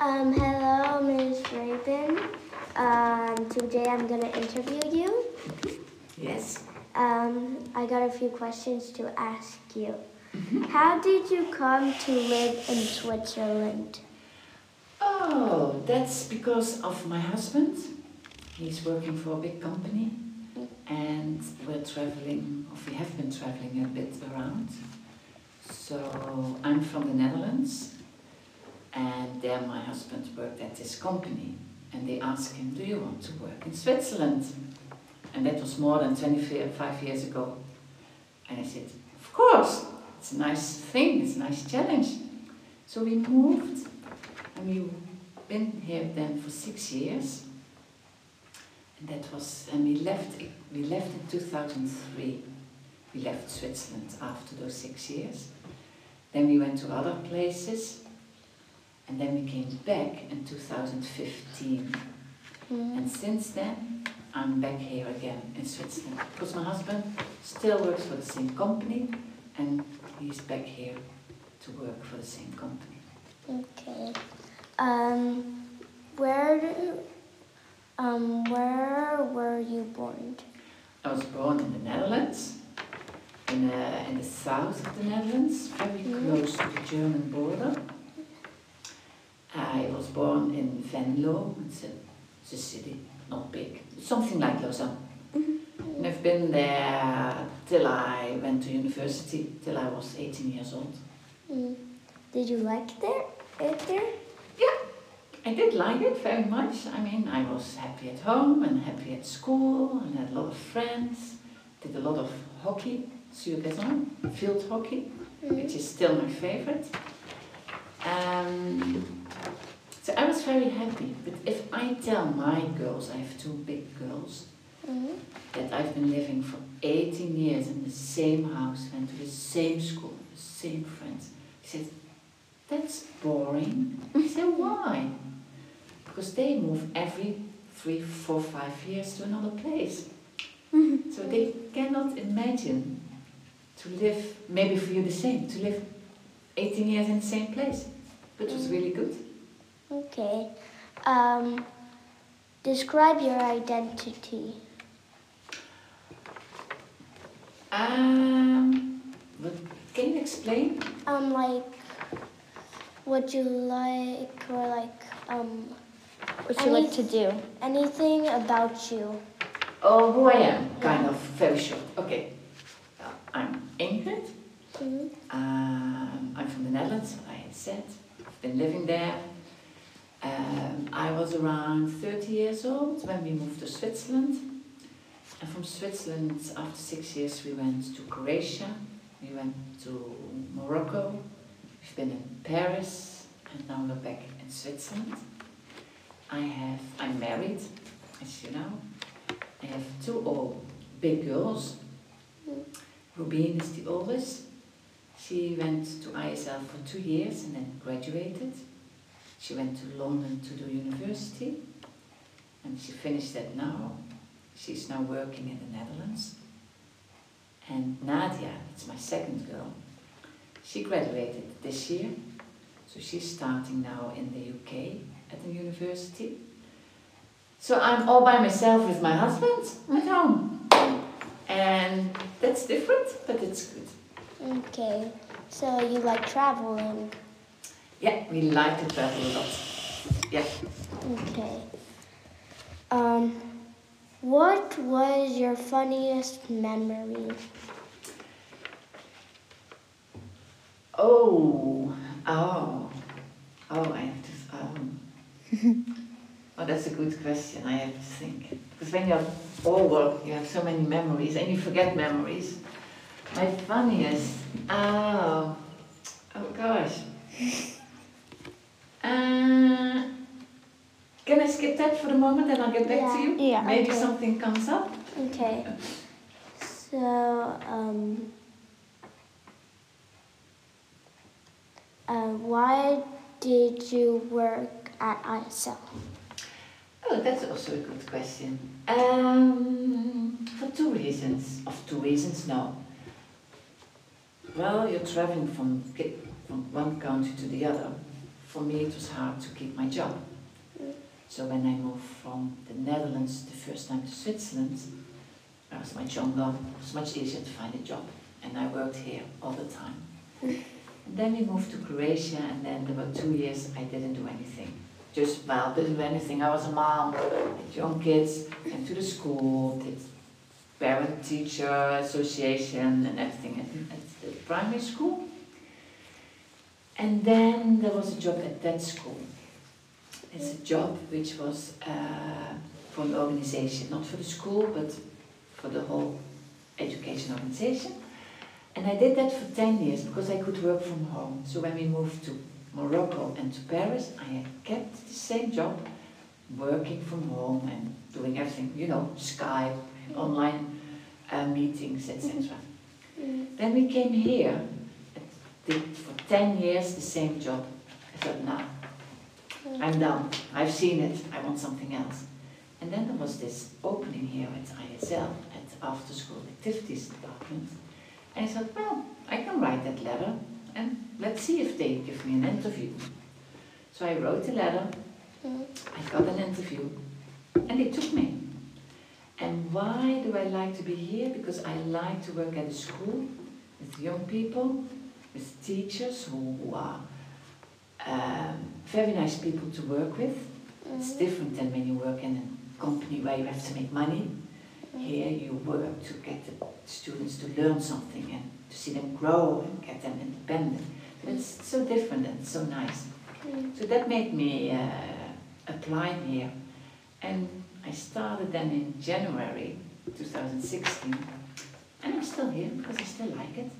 Um, hello, Ms. Raben. Um, today I'm going to interview you. Yes. Um, I got a few questions to ask you. How did you come to live in Switzerland? Oh, that's because of my husband. He's working for a big company and we're traveling, or we have been traveling a bit around. So I'm from the Netherlands and there my husband worked at this company and they asked him, do you want to work in Switzerland? And that was more than 25 years ago. And I said, of course, it's a nice thing, it's a nice challenge. So we moved and we've been here then for six years. And that was, and we left, we left in 2003. We left Switzerland after those six years. Then we went to other places. And then we came back in 2015. And since then, I'm back here again in Switzerland. Because my husband still works for the same company and he's back here to work for the same company. Okay. Um, where, do- um, where were you born? I was born in the Netherlands, in, uh, in the south of the Netherlands, very close to the German border. I was born in Venlo, it's a, it's a city, not big, something like Lausanne. And I've been there till I went to university, till I was 18 years old. Mm. Did you like there, it there? Yeah, I did like it very much. I mean, I was happy at home and happy at school and had a lot of friends. Did a lot of hockey, sur gazon, field hockey, which is still my favorite. Um, so I was very happy. But if I tell my girls, I have two big girls, Mm. that I've been living for 18 years in the same house, went to the same school, the same friends. He said, that's boring. I said, why? Because they move every three, four, five years to another place. So they cannot imagine to live, maybe for you the same, to live 18 years in the same place. Which was really good. Okay. Um, describe your identity. Um, but can you explain? Um, like, what you like, or like, um, What you like to do? anything about you. Oh, who I am, kind of, very short. Okay. Uh, I'm Ingrid. Mhm. Um, I'm from the Netherlands, I said. I've been living there. Um, I was around 30 years old when we moved to Switzerland. And from Switzerland, after six years, we went to Croatia. We went to Morocco. We've been in Paris, and now we're back in Switzerland. I have, I'm married, as you know. I have two old big girls. Rubine is the oldest. She went to ISL for two years and then graduated. She went to London to do university and she finished that now. She's now working in the Netherlands. And Nadia, it's my second girl, she graduated this year. So she's starting now in the UK at the university. So I'm all by myself with my husband at home. And that's different, but it's good. Okay. So you like traveling. Yeah, we like to travel a lot. Yeah. Okay. Um, what was your funniest memory? Oh, oh, oh, I have to, um, oh, that's a good question. I have to think. Because when you're older, you have so many memories and you forget memories. My funniest, oh, oh gosh. Uh, can I skip that for the moment and I'll get back to you? Yeah. Maybe Okay. something comes up. Okay. So, um, uh, why did you work at ISL? Oh, that's also a good question. Um, for two reasons. Of two reasons, no. Well, you're traveling from from one country to the other for me it was hard to keep my job. So when I moved from the Netherlands the first time to Switzerland, I was much younger, it was much easier to find a job. And I worked here all the time. And then we moved to Croatia and then there were two years I didn't do anything. Just, well, didn't do anything. I was a mom, had young kids, went to the school, did parent-teacher association and everything at, at the primary school. And then there was a job at that school. It's a job which was uh, for an organization, not for the school, but for the whole education organization. And I did that for 10 years because I could work from home. So when we moved to Morocco and to Paris, I kept the same job, working from home and doing everything, you know, Skype, online uh, meetings, etc. Then we came here, did for 10 years the same job. I thought, nah, I'm done. I've seen it. I want something else. And then there was this opening here at ISL, at After School Activities Department. And I thought, well, I can write that letter and let's see if they give me an interview. So I wrote the letter, hmm. I got an interview, and they took me. And why do I like to be here? Because I like to work at a school with young people, with teachers who, are um, very nice people to work with. It's mm-hmm. different than when you work in a company where you have to make money. Mm-hmm. Here you work to get the students to learn something and to see them grow and get them independent. So it's so different and so nice. So that made me uh, apply here. And I started then in January 2016. And I'm still here because I still like it.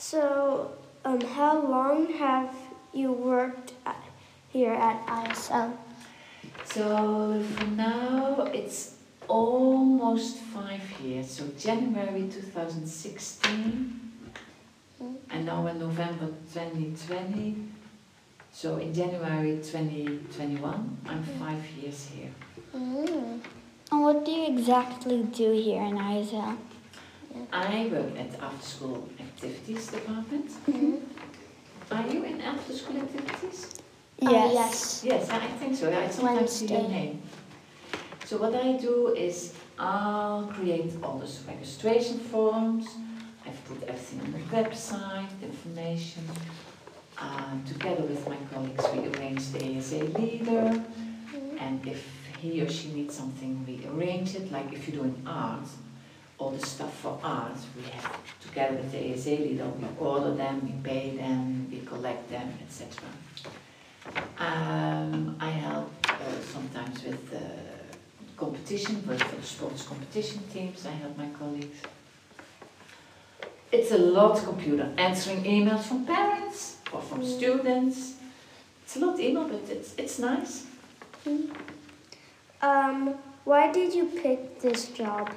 Mm. So, um, how long have you worked at, here at ISL? So for now it's almost five years. So January 2016 and now in November 2020. So in January 2021 I'm five years here. Mm. And what do you exactly do here in ISL? I work at after school activities department. Are you in after school activities? Uh, yes. Yes, I think so. I sometimes see your name. So what I do is I'll create all those registration forms. I've put everything on the website, information. Uh, together with my colleagues, we arrange the ASA leader. And if he or she needs something, we arrange it. Like if you're doing art, all the stuff for art, we have together with the ASA leader, we order them, we pay them, we collect them, etc. Um, I help uh, sometimes with uh, competition, with the sports competition teams, I help my colleagues. It's a lot computer, answering emails from parents or from Mm. students. It's a lot email, but it's, it's nice. Um, why did you pick this job?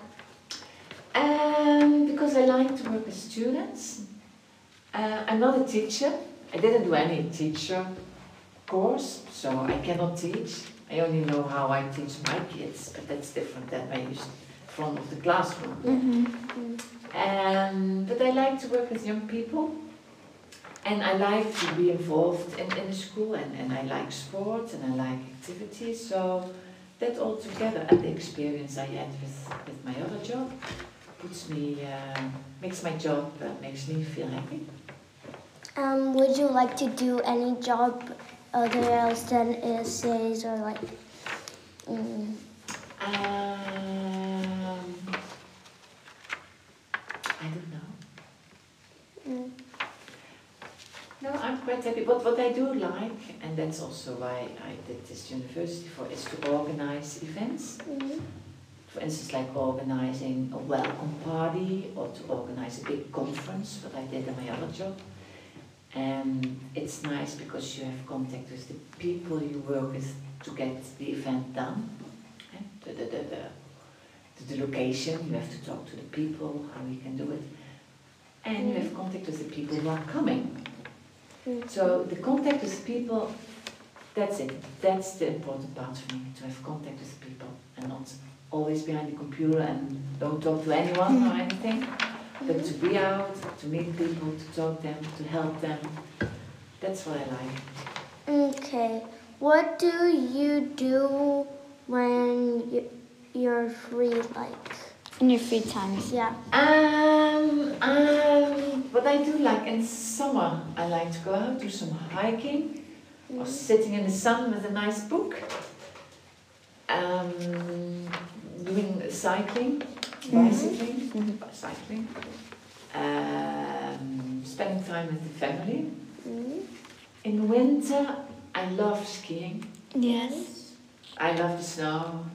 Um, because I like to work with students. Uh, I'm not a teacher. I didn't do any teacher course, so I cannot teach. I only know how I teach my kids, but that's different than when you front of the classroom. Um, but I like to work with young people. And I like to be involved in, in the school and, and I like sports and I like activities. So that all together and the experience I had with, with my other job puts me, uh, makes my job, uh, makes me feel happy. Um, would you like to do any job other else than ASAs or like? Mm, Um, I don't know. mm, No, I'm quite happy. But what I do like, and that's also why I did this university for, is to organize events. mm, For instance, like organizing a welcome party or to organize a big conference, what I did in my other job. And it's nice because you have contact with the people you work with to get the event done. The, the, the, the, the, the location, you have to talk to the people, how you can do it. And you have contact with the people who are coming. mm. So the contact with people, that's it. That's the important part for me, to have contact with people and not always behind the computer and don't talk to anyone or anything. But to be out, to meet people, to talk them, to help them. That's what I like. Okay. What do you do when you, you're free? Like, In your free times. yeah. Um, um, what I do like in summer, I like to go out, do some hiking, or sitting in the sun with a nice book. Um, doing cycling, bicycling, cycling. Um, spending time with the family. Mm. In winter, I love skiing. Yes. I love the snow.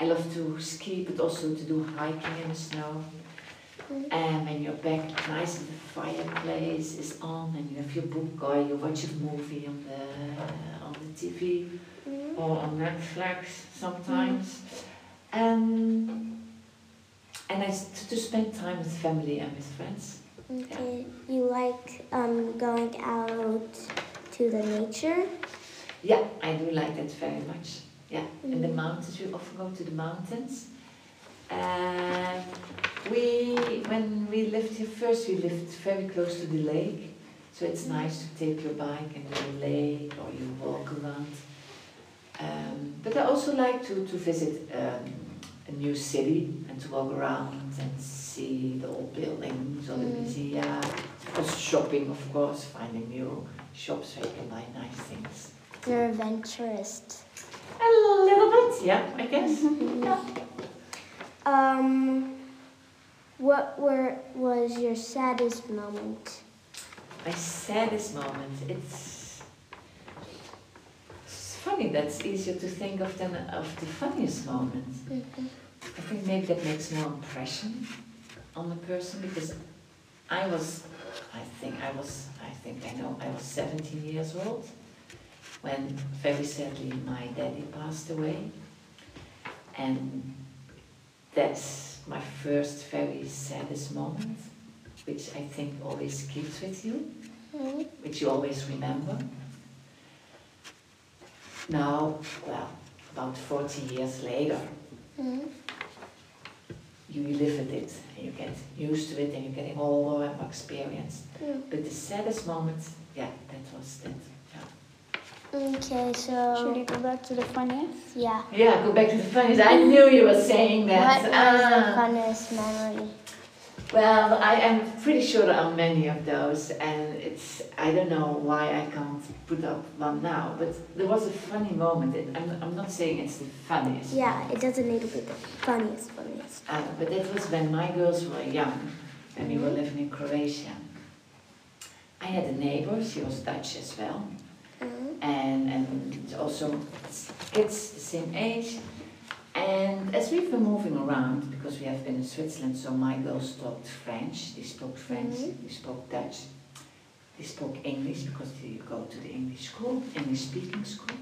I love to ski, but also to do hiking in the snow. And when you're back, nice and the fireplace is on, and you have your book or you watch a movie on the on the TV Mm. or on Netflix sometimes. Um, and I to, to spend time with family and with friends. Okay. You like um, going out to the nature? Yeah, I do like that very much. Yeah, in the Mm. mountains, we often go to the mountains. Um, we, when we lived here first, we lived very close to the lake, so it's nice to take your bike and go to the lake or you walk around. Um, but I also like to, to visit um, a new city and to walk around and see the old buildings or the Mm. museum. Also shopping, of course, finding new shops where you can buy nice things. You're adventurous. A little bit, yeah, I guess. Yeah. Um, what were was your saddest moment? My saddest moment, it's, it's funny, that's easier to think of than of the funniest moment. I think maybe that makes more impression on the person because I was, I think I was, I think I know, I was 17 years old when very sadly my daddy passed away. And that's my first very saddest moment, which I think always keeps with you, Mm. which you always remember. Now, well, about 40 years later, Mm. you live with it and you get used to it and you're getting older and more experienced. Mm. But the saddest moment, yeah, that was that. Yeah, Okay, so Should we go back to the funniest? yeah. yeah go back to the funniest. I knew you were saying that. What that. was Ah. the funnest memory? Well, I am pretty sure there are many of those, and it's I don't know why I can't put up one now, but there was a funny moment. and I'm, I'm not saying it's the funniest. Yeah, it doesn't need to be the funniest, funniest. Uh, but that was when my girls were young and we were living in Croatia. I had a neighbor, she was Dutch as well, Mm. and, and also kids the same age. And as we've been moving around, because we have been in Switzerland, so my girls talked French, they spoke French, Mhm. they spoke Dutch, they spoke English because they go to the English school, English speaking school.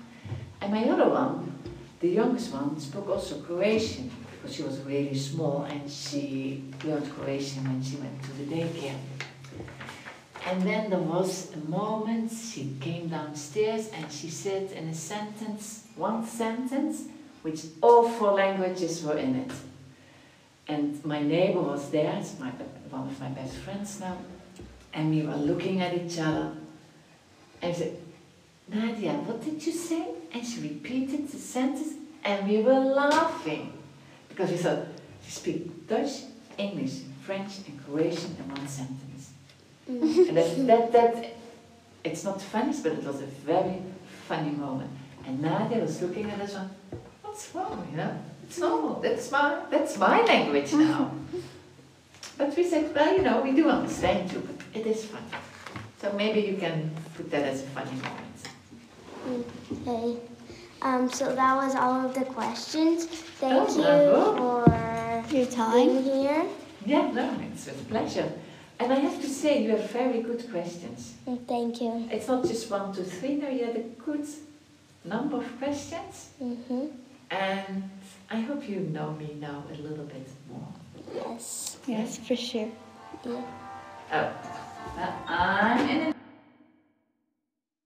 And my other one, the youngest one, spoke also Croatian because she was really small and she learned Croatian when she went to the daycare. And then there was a moment she came downstairs and she said in a sentence, one sentence, which all four languages were in it. And my neighbor was there, it's my, one of my best friends now, and we were looking at each other. And said, Nadia, what did you say? And she repeated the sentence, and we were laughing. Because we thought, she speaks Dutch, English, French, and Croatian in one sentence. Mm. And that, that, that, it's not funny, but it was a very funny moment. And Nadia was looking at us on, what's wrong, you know? It's normal, that's my, that's my language now. But we said, well, you know, we do understand you, but it is funny. So maybe you can put that as a funny moment. Okay. Um, so that was all of the questions. Thank Oh, you bravo. for Your being time? here. Yeah, no, it's a pleasure. And I have to say, you have very good questions. Thank you. It's not just one, two, three, no, you had a good number of questions. Mm-hmm. And I hope you know me now a little bit more. Yes. Yes, for sure. Yeah. Oh, well, I'm in a